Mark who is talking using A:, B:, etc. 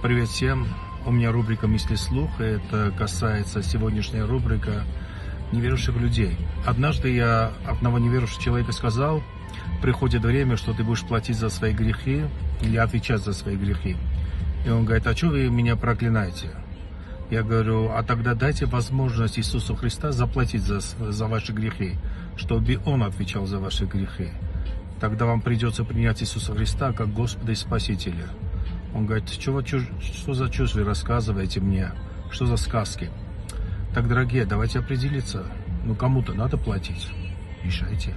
A: Привет всем! У меня рубрика «Мысли слух». Это касается сегодняшняя рубрика неверующих людей. Однажды я одного неверующего человека сказал, приходит время, что ты будешь платить за свои грехи или отвечать за свои грехи. И он говорит, а что вы меня проклинаете? Я говорю, а тогда дайте возможность Иисусу Христа заплатить за, за ваши грехи, чтобы Он отвечал за ваши грехи. Тогда вам придется принять Иисуса Христа как Господа и Спасителя. Он говорит, что, что за чушь вы рассказываете мне? Что за сказки? Так, дорогие, давайте определиться. Ну, кому-то надо платить. Решайте.